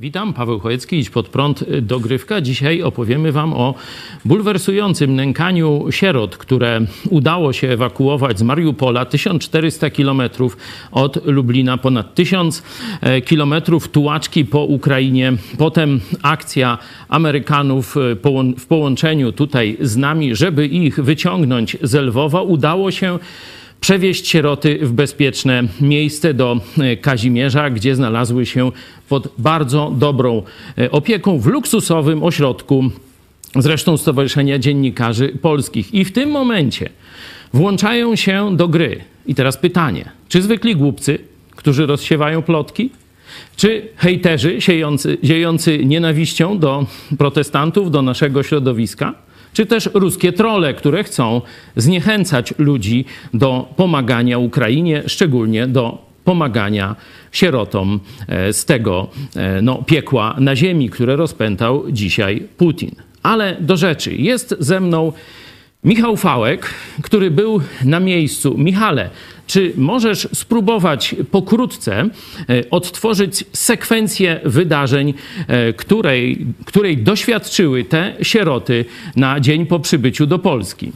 Witam, Paweł Chojecki, idź pod prąd y, dogrywka. Dzisiaj opowiemy wam o bulwersującym nękaniu sierot, które udało się ewakuować z Mariupola 1400 kilometrów od Lublina, ponad 1000 e, kilometrów tułaczki po Ukrainie. Potem akcja Amerykanów y, w połączeniu tutaj z nami, żeby ich wyciągnąć z Lwowa. Udało się przewieźć sieroty w bezpieczne miejsce do e, Kazimierza, gdzie znalazły się pod bardzo dobrą e, opieką w luksusowym ośrodku, zresztą Stowarzyszenia Dziennikarzy Polskich. I w tym momencie włączają się do gry. I teraz pytanie, czy zwykli głupcy, którzy rozsiewają plotki, czy hejterzy siejący, ziejący nienawiścią do protestantów, do naszego środowiska, czy też ruskie trole, które chcą zniechęcać ludzi do pomagania Ukrainie, szczególnie do pomagania sierotom e, z tego e, no, piekła na ziemi, które rozpętał dzisiaj Putin. Ale do rzeczy. Jest ze mną Michał Fałek, który był na miejscu. Michale, czy możesz spróbować pokrótce e, odtworzyć sekwencję wydarzeń, e, której, której doświadczyły te sieroty na dzień po przybyciu do Polski?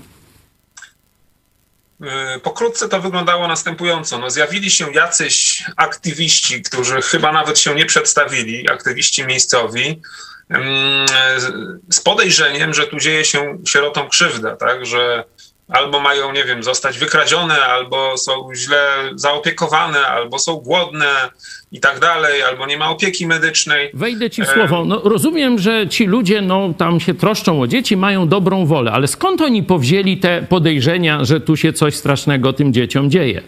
E, pokrótce to wyglądało następująco. No, zjawili się jacyś aktywiści, którzy chyba nawet się nie przedstawili, aktywiści miejscowi, mm, z podejrzeniem, że tu dzieje się sierotom krzywda, tak, że albo mają, nie wiem, zostać wykradzione, albo są źle zaopiekowane, albo są głodne i tak dalej, albo nie ma opieki medycznej. Wejdę ci w słowo. No, rozumiem, że ci ludzie no, tam się troszczą o dzieci, mają dobrą wolę, ale skąd oni powzięli te podejrzenia, że tu się coś strasznego tym dzieciom dzieje?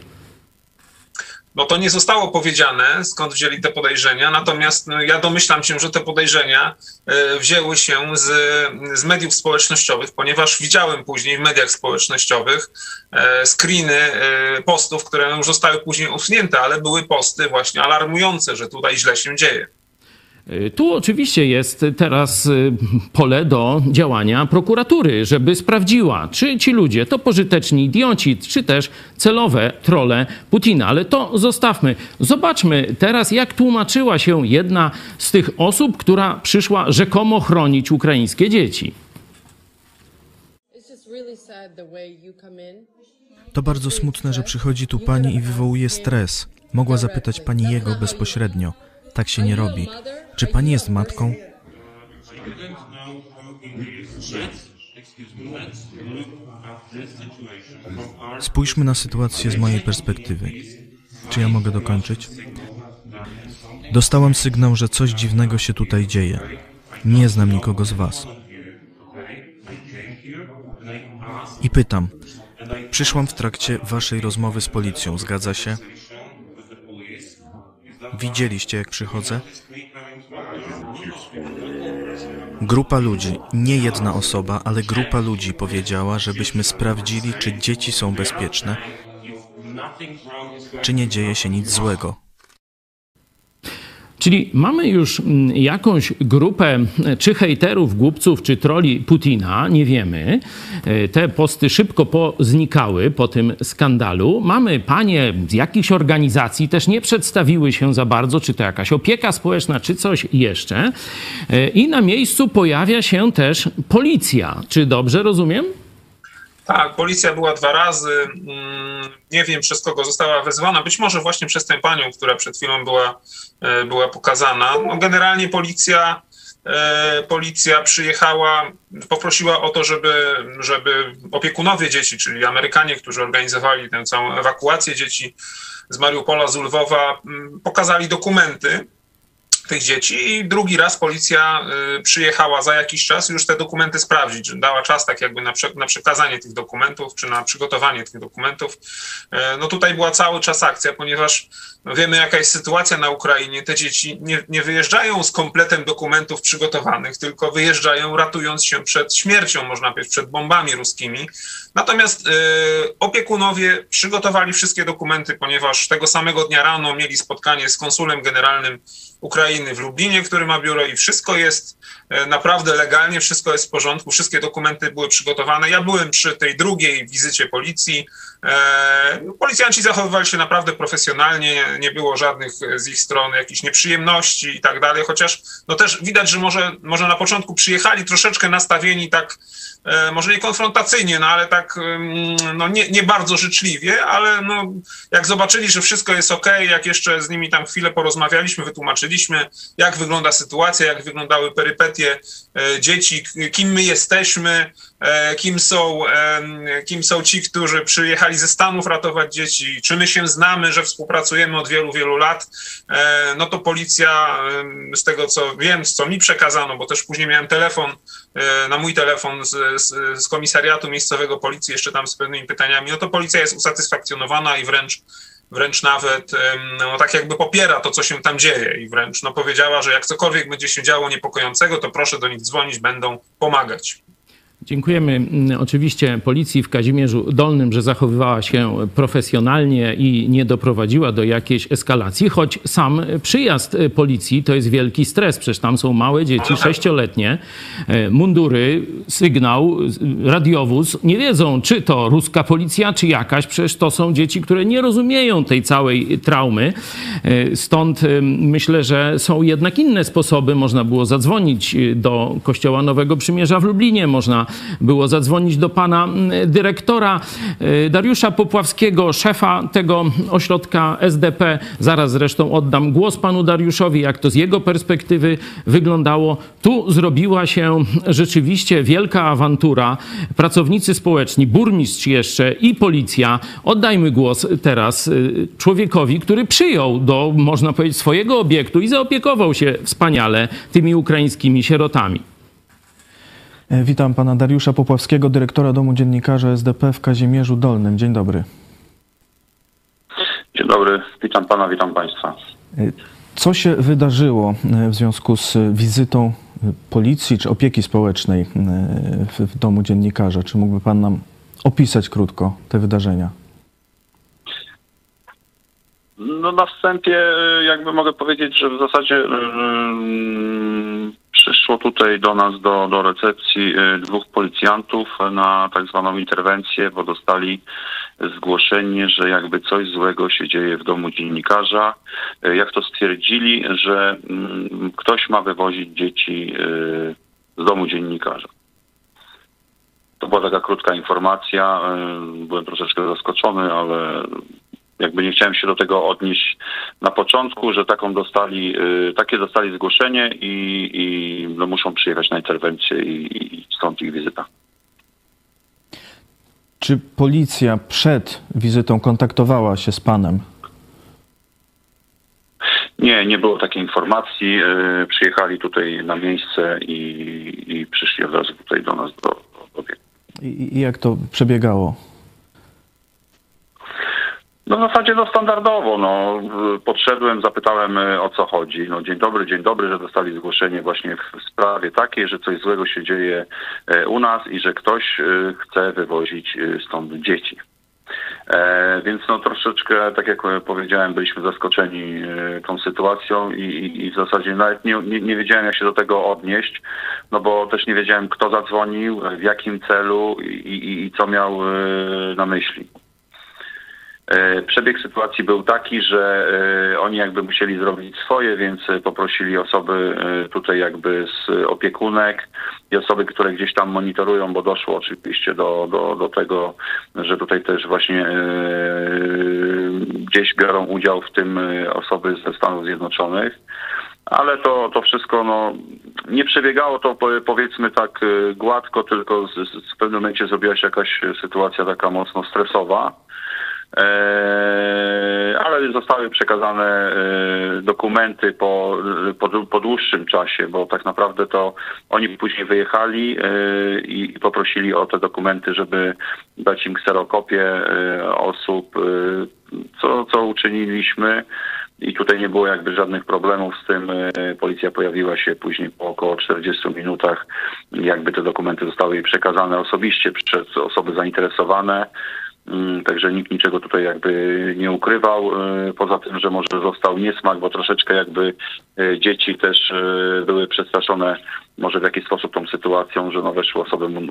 No to nie zostało powiedziane, skąd wzięli te podejrzenia, natomiast no, ja domyślam się, że te podejrzenia e, wzięły się z, z mediów społecznościowych, ponieważ widziałem później w mediach społecznościowych e, screeny e, postów, które już zostały później usunięte, ale były posty właśnie alarmujące, że tutaj źle się dzieje. Y, tu oczywiście jest teraz y, pole do działania prokuratury, żeby sprawdziła, czy ci ludzie to pożyteczni idioci, czy też celowe trole Putina. Ale to zostawmy. Zobaczmy teraz, jak tłumaczyła się jedna z tych osób, która przyszła rzekomo chronić ukraińskie dzieci. To bardzo smutne, że przychodzi tu pani i wywołuje stres. Mogła zapytać pani jego bezpośrednio. Tak się nie robi. Czy pani jest matką? Spójrzmy na sytuację z mojej perspektywy. Czy ja mogę dokończyć? Dostałam sygnał, że coś dziwnego się tutaj dzieje. Nie znam nikogo z Was. I pytam. Przyszłam w trakcie Waszej rozmowy z policją, zgadza się? Widzieliście, jak przychodzę? Grupa ludzi, nie jedna osoba, ale grupa ludzi powiedziała, żebyśmy sprawdzili, czy dzieci są bezpieczne, czy nie dzieje się nic złego. Czyli mamy już mm, jakąś grupę e, czy hejterów, głupców, czy troli Putina, nie wiemy. E, te posty szybko poznikały po tym skandalu. Mamy panie z jakichś organizacji, też nie przedstawiły się za bardzo, czy to jakaś opieka społeczna, czy coś jeszcze. E, I na miejscu pojawia się też policja. Czy dobrze rozumiem? Tak, policja była dwa razy. Mm, nie wiem przez kogo została wezwana. Być może właśnie przez tę panią, która przed chwilą była, e, była pokazana. No, generalnie policja, e, policja przyjechała, poprosiła o to, żeby, żeby opiekunowie dzieci, czyli Amerykanie, którzy organizowali tę całą ewakuację dzieci z Mariupola, z Lwowa, mm, pokazali dokumenty tych dzieci i drugi raz policja y, przyjechała za jakiś czas już te dokumenty sprawdzić, dała czas tak jakby na, na przekazanie tych dokumentów, czy na przygotowanie tych dokumentów. Y, no tutaj była cały czas akcja, ponieważ wiemy jaka jest sytuacja na Ukrainie, te dzieci nie, nie wyjeżdżają z kompletem dokumentów przygotowanych, tylko wyjeżdżają ratując się przed śmiercią, można powiedzieć, przed bombami ruskimi. Natomiast y, opiekunowie przygotowali wszystkie dokumenty, ponieważ tego samego dnia rano mieli spotkanie z konsulem generalnym Ukrainy w Lublinie, który ma biuro i wszystko jest naprawdę legalnie, wszystko jest w porządku, wszystkie dokumenty były przygotowane. Ja byłem przy tej drugiej wizycie policji. No, policjanci zachowywali się naprawdę profesjonalnie, nie było żadnych z ich strony jakichś nieprzyjemności i tak dalej, chociaż no też widać, że może, może na początku przyjechali troszeczkę nastawieni tak E, może nie konfrontacyjnie, no ale tak no nie, nie bardzo życzliwie, ale no, jak zobaczyli, że wszystko jest ok, jak jeszcze z nimi tam chwilę porozmawialiśmy, wytłumaczyliśmy, jak wygląda sytuacja, jak wyglądały perypetie e, dzieci, kim my jesteśmy, e, kim są, kim są ci, którzy przyjechali ze Stanów ratować dzieci, czy my się znamy, że współpracujemy od wielu, wielu lat, no to policja, z tego co wiem, co mi przekazano, bo też później miałem telefon, na mój telefon z, z, z komisariatu miejscowego policji jeszcze tam z pewnymi pytaniami, no to policja jest usatysfakcjonowana i wręcz wręcz nawet no, tak jakby popiera to, co się tam dzieje i wręcz no, powiedziała, że jak cokolwiek będzie się działo niepokojącego, to proszę do nich dzwonić, będą pomagać. Dziękujemy mm, oczywiście policji w Kazimierzu Dolnym, że zachowywała się profesjonalnie i nie doprowadziła do jakiejś eskalacji, choć sam przyjazd policji to jest wielki stres. Przecież tam są małe dzieci, sześcioletnie, e, mundury, sygnał, radiowóz. Nie wiedzą, czy to ruska policja, czy jakaś. Przecież to są dzieci, które nie rozumieją tej całej traumy. E, stąd e, myślę, że są jednak inne sposoby. Można było zadzwonić do Kościoła Nowego Przymierza w Lublinie, można było zadzwonić do pana mm, dyrektora y, Dariusza Popławskiego, szefa tego ośrodka SDP. Zaraz zresztą oddam głos panu Dariuszowi, jak to z jego perspektywy wyglądało. Tu zrobiła się rzeczywiście wielka awantura. Pracownicy społeczni, burmistrz jeszcze i policja. Oddajmy głos teraz y, człowiekowi, który przyjął do, można powiedzieć, swojego obiektu i zaopiekował się wspaniale tymi ukraińskimi sierotami. E, witam pana Dariusza Popławskiego, dyrektora Domu Dziennikarza SDP w Kazimierzu Dolnym. Dzień dobry. Dzień dobry, witam pana, witam państwa. E, co się wydarzyło e, w związku z wizytą policji czy opieki społecznej w Domu Dziennikarza? Czy mógłby pan nam opisać krótko te wydarzenia? No na wstępie jakby mogę powiedzieć, że w zasadzie przyszło tutaj do nas, do, do recepcji y, dwóch policjantów na tak zwaną interwencję, bo dostali zgłoszenie, że jakby coś złego się dzieje w domu dziennikarza. Y, jak to stwierdzili, że mm, ktoś ma wywozić dzieci y, z domu dziennikarza. To była taka krótka informacja. Byłem troszeczkę zaskoczony, ale jakby nie chciałem się do tego odnieść na początku, że taką dostali, y, takie dostali zgłoszenie i, i no muszą przyjechać na interwencję i, i stąd ich wizyta. Czy policja przed wizytą kontaktowała się z panem? Nie, nie było takiej informacji. Y, przyjechali tutaj na miejsce i, i przyszli od razu tutaj do nas do, do I, I jak to przebiegało? No w zasadzie no standardowo, no podszedłem, zapytałem e, o co chodzi. No dzień dobry, dzień dobry, że dostali zgłoszenie właśnie w sprawie takiej, że coś złego się dzieje e, u nas i że ktoś e, chce wywozić stąd dzieci. E, więc no troszeczkę, tak jak powiedziałem, byliśmy zaskoczeni tą sytuacją i, i, i w zasadzie nawet nie, nie, nie, wiedziałem, jak się do tego odnieść, no bo też nie wiedziałem, kto zadzwonił, w jakim celu i, i co miał na myśli. E, przebieg sytuacji był taki, że e, oni jakby musieli zrobić swoje, więc poprosili osoby e, tutaj jakby z opiekunek i osoby, które gdzieś tam monitorują, bo doszło oczywiście do, do, do tego, że tutaj też właśnie gdzieś biorą udział w tym osoby ze Stanów Zjednoczonych. Ale to, to wszystko no, nie przebiegało to powiedzmy tak gładko, tylko w pewnym momencie zrobiła się jakaś sytuacja taka mocno stresowa. E, ale zostały przekazane e, dokumenty po, po, po, dłuższym czasie, bo tak naprawdę to oni później wyjechali e, i poprosili o te dokumenty, żeby dać im kserokopię osób, co, co uczyniliśmy. I tutaj nie było jakby żadnych problemów z tym. Policja pojawiła się później po około 40 minutach. Jakby te dokumenty zostały jej przekazane osobiście przez osoby zainteresowane. Mm, Także nikt niczego tutaj jakby nie ukrywał. e, Poza tym, że może został niesmak, bo troszeczkę jakby e, dzieci też e, były przestraszone może w jakiś sposób tą sytuacją, że no weszły osoby mun-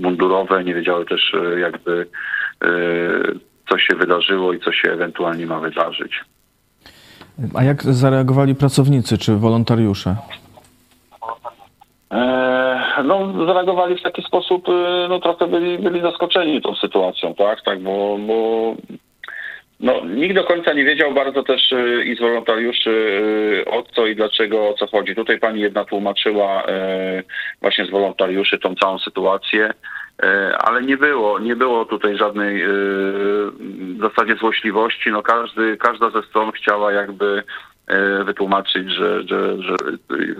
mundurowe, nie wiedziały też jakby co się wydarzyło i co się ewentualnie ma wydarzyć. A jak zareagowali pracownicy czy wolontariusze? No, zareagowali w taki sposób, e, no trochę byli, byli zaskoczeni tą sytuacją, tak, tak, bo, bo no, nikt do końca nie wiedział bardzo też e, i z wolontariuszy e, o co i dlaczego, o co chodzi. Tutaj pani jedna tłumaczyła właśnie z wolontariuszy tą całą sytuację, ale nie było, nie było tutaj żadnej w zasadzie złośliwości. No każdy, każda ze stron chciała jakby wytłumaczyć, że, że, że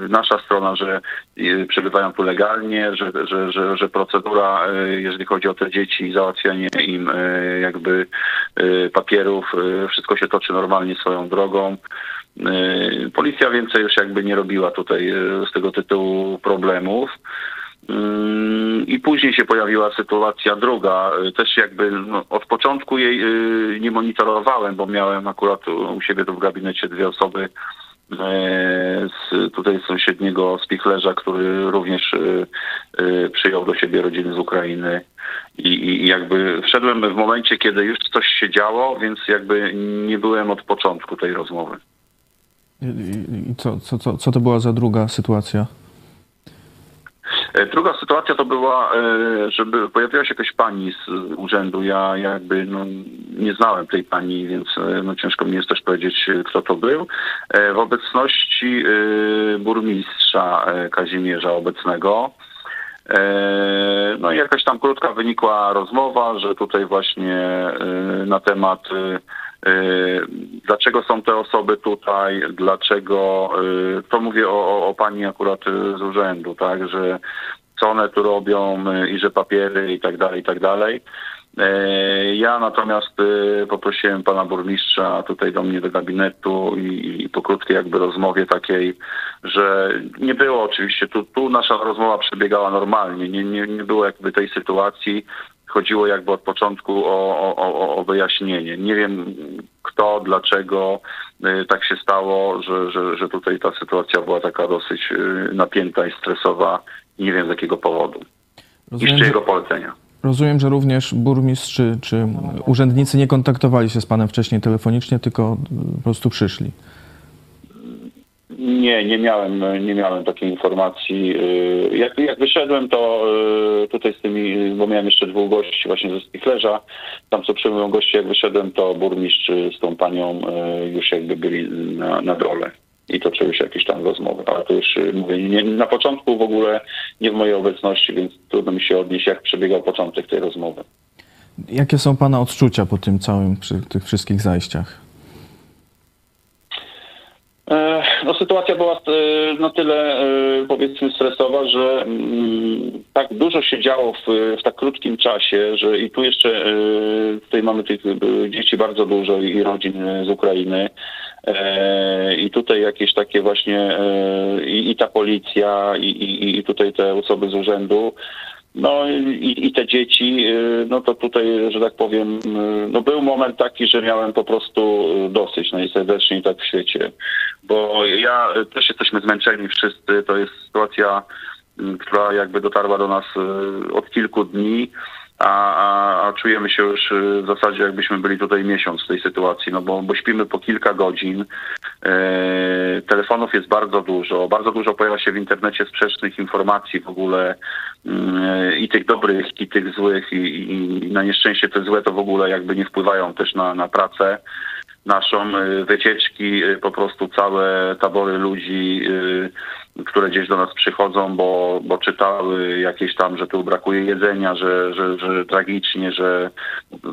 nasza strona, że e, przebywają tu legalnie, że, że, że, że procedura, e, jeżeli chodzi o te dzieci załatwianie im e, jakby e, papierów, e, wszystko się toczy normalnie swoją drogą. E, Policja więcej już jakby nie robiła tutaj e, z tego tytułu problemów. Mm, I później się pojawiła sytuacja druga. Y, Też jakby no, od początku jej y, nie monitorowałem, bo miałem akurat u siebie tu w gabinecie dwie osoby e, z, tutaj sąsiedniego spichlerza, który również y, y, przyjął do siebie rodziny z Ukrainy. I, I jakby wszedłem w momencie, kiedy już coś się działo, więc jakby nie byłem od początku tej rozmowy. I, i- co, co, co to była za druga sytuacja? E, Druga sytuacja to była, e, żeby pojawiła się jakaś pani z urzędu. Ja jakby no, nie znałem tej pani, więc e, no, ciężko mi jest też powiedzieć, kto to był. W obecności burmistrza Kazimierza obecnego. E, No i jakaś tam krótka wynikła rozmowa, że tutaj właśnie e, na temat e, dlaczego są te osoby tutaj, dlaczego, to mówię o, o, pani akurat z urzędu, tak, że co one tu robią i że papiery i tak dalej, i tak dalej. E, Ja natomiast e, poprosiłem pana burmistrza tutaj do mnie do gabinetu i, i po krótkiej jakby rozmowie takiej, że nie było oczywiście, tu, tu nasza rozmowa przebiegała normalnie, nie, nie, nie było jakby tej sytuacji, chodziło jakby od początku o, o, o, wyjaśnienie. Nie wiem kto, dlaczego y, tak się stało, że, że, że tutaj ta sytuacja była taka dosyć napięta i stresowa. Nie wiem z jakiego powodu. I z Rozumiem, że, czyjego polecenia. Rozumiem, że również burmistrz czy, urzędnicy nie kontaktowali się z panem wcześniej telefonicznie, tylko po prostu przyszli. Nie, nie miałem, nie miałem takiej informacji. Y, Jak, jak wyszedłem, to y, tutaj z tymi, bo miałem jeszcze dwóch gości właśnie ze Stiflerza, tam co przyjmują goście, jak wyszedłem, to burmistrz z tą panią y, już jakby byli na, na dole i toczyły się jakieś tam rozmowy. Ale to już y, mówię, nie, na początku w ogóle nie w mojej obecności, więc trudno mi się odnieść, jak przebiegał początek tej rozmowy. Jakie są pana odczucia po tym całym, przy tych wszystkich zajściach? E, No, sytuacja była e, na tyle, e, powiedzmy, stresowa, że mm, tak dużo się działo w, w tak krótkim czasie, że i tu jeszcze tutaj mamy tych dzieci bardzo dużo i rodzin z Ukrainy. I tutaj jakieś takie właśnie i, i ta policja, i, i, i tutaj te osoby z urzędu. No i, i te dzieci, y, no to tutaj, że tak powiem, y, no był moment taki, że miałem po prostu y, dosyć najserdeczniej tak w świecie. Bo ja też jesteśmy zmęczeni wszyscy, to jest sytuacja, która jakby dotarła do nas od kilku dni, a, a, a czujemy się już y, w zasadzie jakbyśmy byli tutaj miesiąc w tej sytuacji, no bo, bo śpimy po kilka godzin, e, telefonów jest bardzo dużo, bardzo dużo pojawia się w internecie sprzecznych informacji w ogóle mm, i tych dobrych, i tych złych i, i, i na nieszczęście te złe to w ogóle jakby nie wpływają też na, na pracę naszą, y, wycieczki, y, po prostu całe tabory ludzi, y, które gdzieś do nas przychodzą, bo, bo czytały jakieś tam, że tu brakuje jedzenia, że, że, że tragicznie, że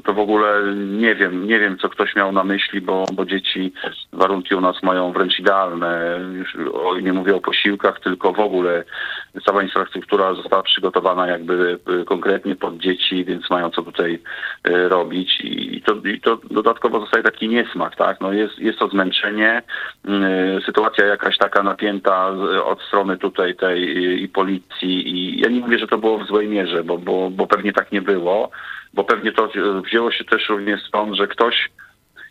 to w ogóle nie wiem, nie wiem co ktoś miał na myśli, bo, bo dzieci warunki u nas mają wręcz idealne. Już nie mówię o posiłkach, tylko w ogóle cała infrastruktura została przygotowana jakby konkretnie pod dzieci, więc mają co tutaj robić i to, i to dodatkowo zostaje taki niesmak, tak? No jest, jest to zmęczenie, sytuacja jakaś taka napięta od strony tutaj tej i policji i ja nie mówię, że to było w złej mierze, bo, bo, bo pewnie tak nie było, bo pewnie to wzięło się też również stąd, że ktoś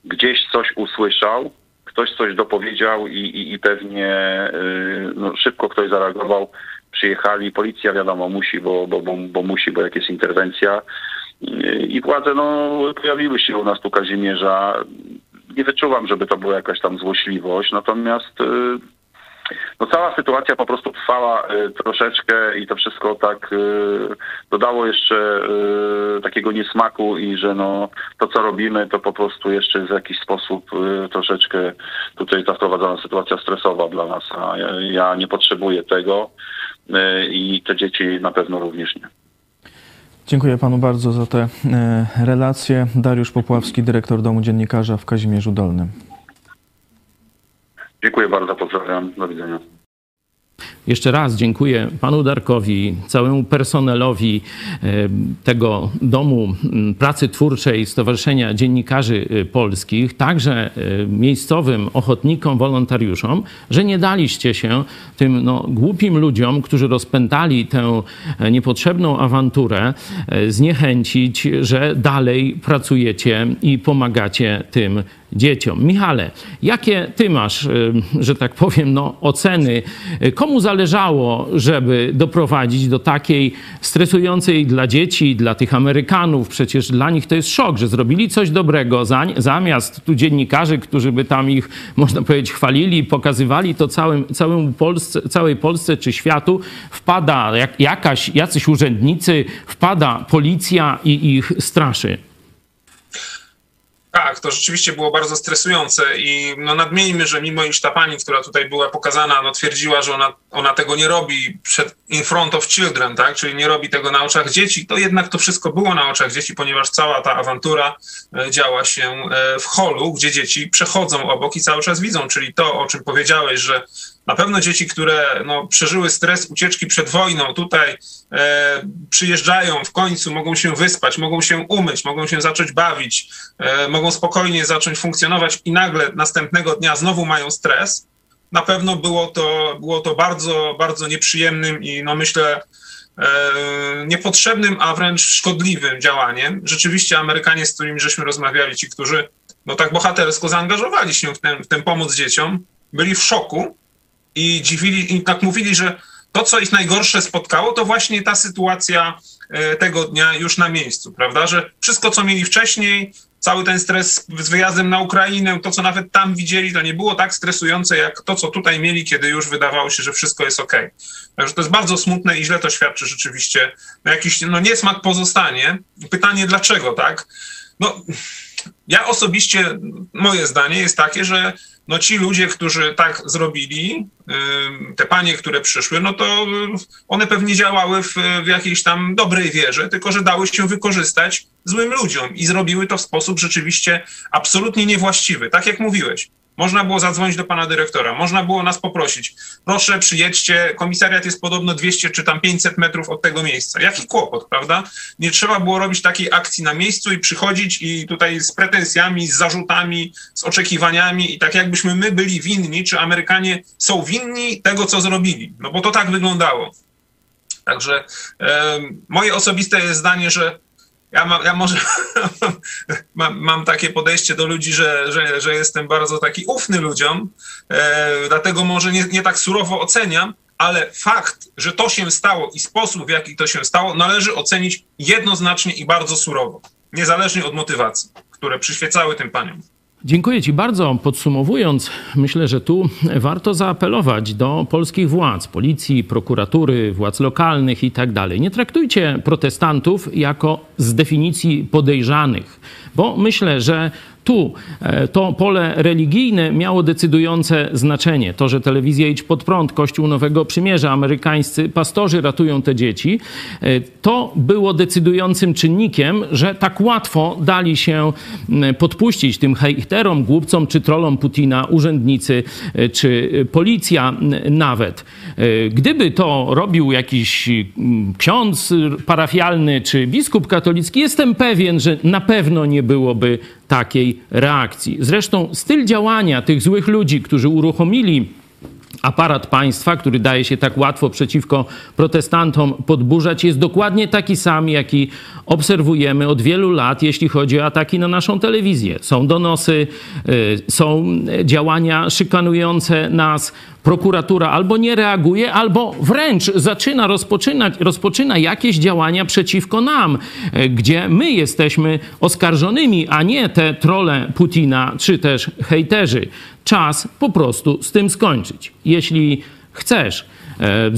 gdzieś coś usłyszał, ktoś coś dopowiedział i, i, i pewnie no, szybko ktoś zareagował. Przyjechali, policja wiadomo musi, bo, bo, bo, bo musi, bo jak jest interwencja. I władze no, pojawiły się u nas tu Kazimierza. Nie wyczuwam, żeby to była jakaś tam złośliwość, natomiast y, no cała sytuacja po prostu trwała y, troszeczkę i to wszystko tak y, dodało jeszcze takiego niesmaku i że no to co robimy to po prostu jeszcze w jakiś sposób troszeczkę tutaj ta wprowadzona sytuacja stresowa dla nas, a ja, ja nie potrzebuję tego i te dzieci na pewno również nie. Dziękuję panu bardzo za te e, relacje. Dariusz Popławski, dyrektor Domu Dziennikarza w Kazimierzu Dolnym. Dziękuję bardzo, pozdrawiam, do widzenia. Jeszcze raz dziękuję panu Darkowi, całemu personelowi e, tego Domu Pracy Twórczej Stowarzyszenia Dziennikarzy e, Polskich, także e, miejscowym ochotnikom, wolontariuszom, że nie daliście się tym no, głupim ludziom, którzy rozpętali tę niepotrzebną awanturę, zniechęcić, że dalej pracujecie i pomagacie tym dzieciom. Michale, jakie ty masz, y, że tak powiem, no, oceny? Komu zależało, żeby doprowadzić do takiej stresującej dla dzieci, dla tych Amerykanów? Przecież dla nich to jest szok, że zrobili coś dobrego, zamiast tu dziennikarzy, którzy by tam ich, można powiedzieć, chwalili, pokazywali to całym, całym Polsce, całej Polsce czy światu, wpada jak, jakaś, jacyś urzędnicy, wpada policja i ich straszy. Tak, to rzeczywiście było bardzo stresujące i no nadmieńmy, że mimo iż ta pani, która tutaj była pokazana, no twierdziła, że ona, ona tego nie robi przed in front of children, tak, czyli nie robi tego na oczach dzieci, to jednak to wszystko było na oczach dzieci, ponieważ cała ta awantura e, działa się e, w holu, gdzie dzieci przechodzą obok i cały czas widzą, czyli to, o czym powiedziałeś, że na pewno dzieci, które no, przeżyły stres ucieczki przed wojną, tutaj e, przyjeżdżają w końcu, mogą się wyspać, mogą się umyć, mogą się zacząć bawić, e, mogą spokojnie zacząć funkcjonować i nagle następnego dnia znowu mają stres. Na pewno było to, było to bardzo, bardzo nieprzyjemnym i no myślę e, niepotrzebnym, a wręcz szkodliwym działaniem. Rzeczywiście Amerykanie, z którymi żeśmy rozmawiali, ci, którzy no tak bohatersko zaangażowali się w w tę pomoc dzieciom, byli w szoku, i dziwili, i tak mówili, że to, co ich najgorsze spotkało, to właśnie ta sytuacja e, tego dnia już na miejscu, prawda? Że wszystko, co mieli wcześniej, cały ten stres z wyjazdem na Ukrainę, to, co nawet tam widzieli, to nie było tak stresujące, jak to, co tutaj mieli, kiedy już wydawało się, że wszystko jest ok. Także to jest bardzo smutne i źle to świadczy rzeczywiście. No jakiś no, niesmak pozostanie. Pytanie, dlaczego, tak? No, ja osobiście, moje zdanie jest takie, że no ci ludzie, którzy tak zrobili, te panie, które przyszły, no to one pewnie działały w, w jakiejś tam dobrej wierze, tylko że dały się wykorzystać złym ludziom i zrobiły to w sposób rzeczywiście absolutnie niewłaściwy, tak jak mówiłeś. Można było zadzwonić do pana dyrektora, można było nas poprosić. Proszę, przyjedźcie, komisariat jest podobno 200 czy tam 500 metrów od tego miejsca. Jaki kłopot, prawda? Nie trzeba było robić takiej akcji na miejscu i przychodzić i tutaj z pretensjami, z zarzutami, z oczekiwaniami i tak jakbyśmy my byli winni, czy Amerykanie są winni tego, co zrobili. No bo to tak wyglądało. Także e, moje osobiste jest zdanie, że ja, ja może mam, mam, takie podejście do ludzi, że, że, że jestem bardzo taki ufny ludziom, e, dlatego może nie, nie tak surowo oceniam, ale fakt, że to się stało i sposób, w jaki to się stało, należy ocenić jednoznacznie i bardzo surowo, niezależnie od motywacji, które przyświecały tym paniom. Dziękuję Ci bardzo. Podsumowując, myślę, że tu warto zaapelować do polskich władz, policji, prokuratury, władz lokalnych i tak. Nie traktujcie protestantów jako z definicji podejrzanych, bo myślę, że tu e, to pole religijne miało decydujące znaczenie. To, że telewizja Idź Pod Prąd, Kościół Nowego Przymierza, amerykańscy pastorzy ratują te dzieci, e, to było decydującym czynnikiem, że tak łatwo dali się podpuścić tym hejterom, głupcom czy trolom Putina, urzędnicy e, czy policja nawet. Gdyby to robił jakiś ksiądz parafialny czy biskup katolicki, jestem pewien, że na pewno nie byłoby takiej reakcji. Zresztą styl działania tych złych ludzi, którzy uruchomili aparat państwa, który daje się tak łatwo przeciwko protestantom podburzać, jest dokładnie taki sam, jaki obserwujemy od wielu lat, jeśli chodzi o ataki na naszą telewizję. Są donosy, y, są działania szykanujące nas. Prokuratura albo nie reaguje, albo wręcz zaczyna rozpoczynać, rozpoczyna jakieś działania przeciwko nam, y, gdzie my jesteśmy oskarżonymi, a nie te trole Putina czy też hejterzy. Czas po prostu z tym skończyć. Jeśli chcesz E,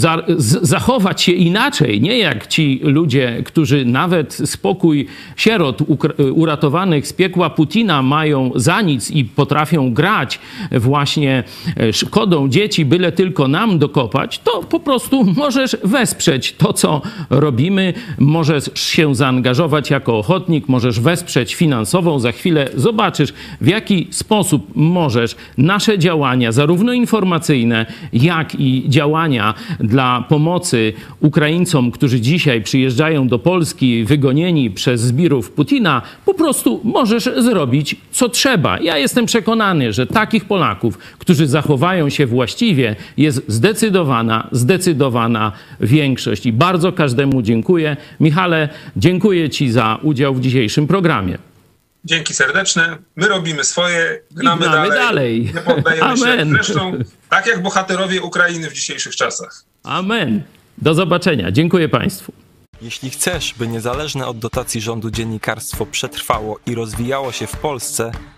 zachować się inaczej, nie jak ci ludzie, którzy nawet spokój sierot uratowanych z piekła Putina mają za nic i potrafią grać właśnie e, szkodą dzieci, byle tylko nam dokopać, to po prostu możesz wesprzeć to, co robimy, możesz się zaangażować jako ochotnik, możesz wesprzeć finansowo. Za chwilę zobaczysz, w jaki sposób możesz nasze działania, zarówno informacyjne, jak i działania dla pomocy Ukraińcom, którzy dzisiaj przyjeżdżają do Polski wygonieni przez zbirów Putina, po prostu możesz zrobić co trzeba. Ja jestem przekonany, że takich Polaków, którzy zachowają się właściwie, jest zdecydowana, zdecydowana większość. I bardzo każdemu dziękuję. Michale, dziękuję Ci za udział w dzisiejszym programie. Dzięki serdeczne. My robimy swoje, gnamy, gnamy dalej, dalej. Nie poddajemy Amen. się. Zresztą tak jak bohaterowie Ukrainy w dzisiejszych czasach. Amen. Do zobaczenia. Dziękuję Państwu. Jeśli chcesz, by niezależne od dotacji rządu dziennikarstwo przetrwało i rozwijało się w Polsce,